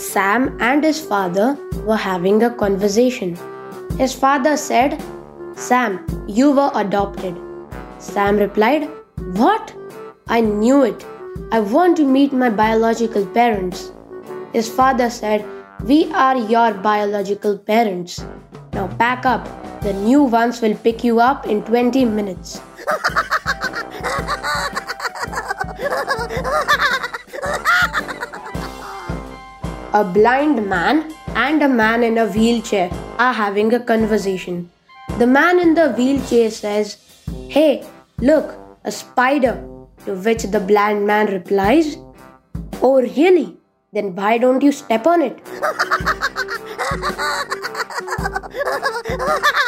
Sam and his father were having a conversation. His father said, Sam, you were adopted. Sam replied, What? I knew it. I want to meet my biological parents. His father said, We are your biological parents. Now pack up. The new ones will pick you up in 20 minutes. A blind man and a man in a wheelchair are having a conversation. The man in the wheelchair says, Hey, look, a spider. To which the blind man replies, Oh, really? Then why don't you step on it?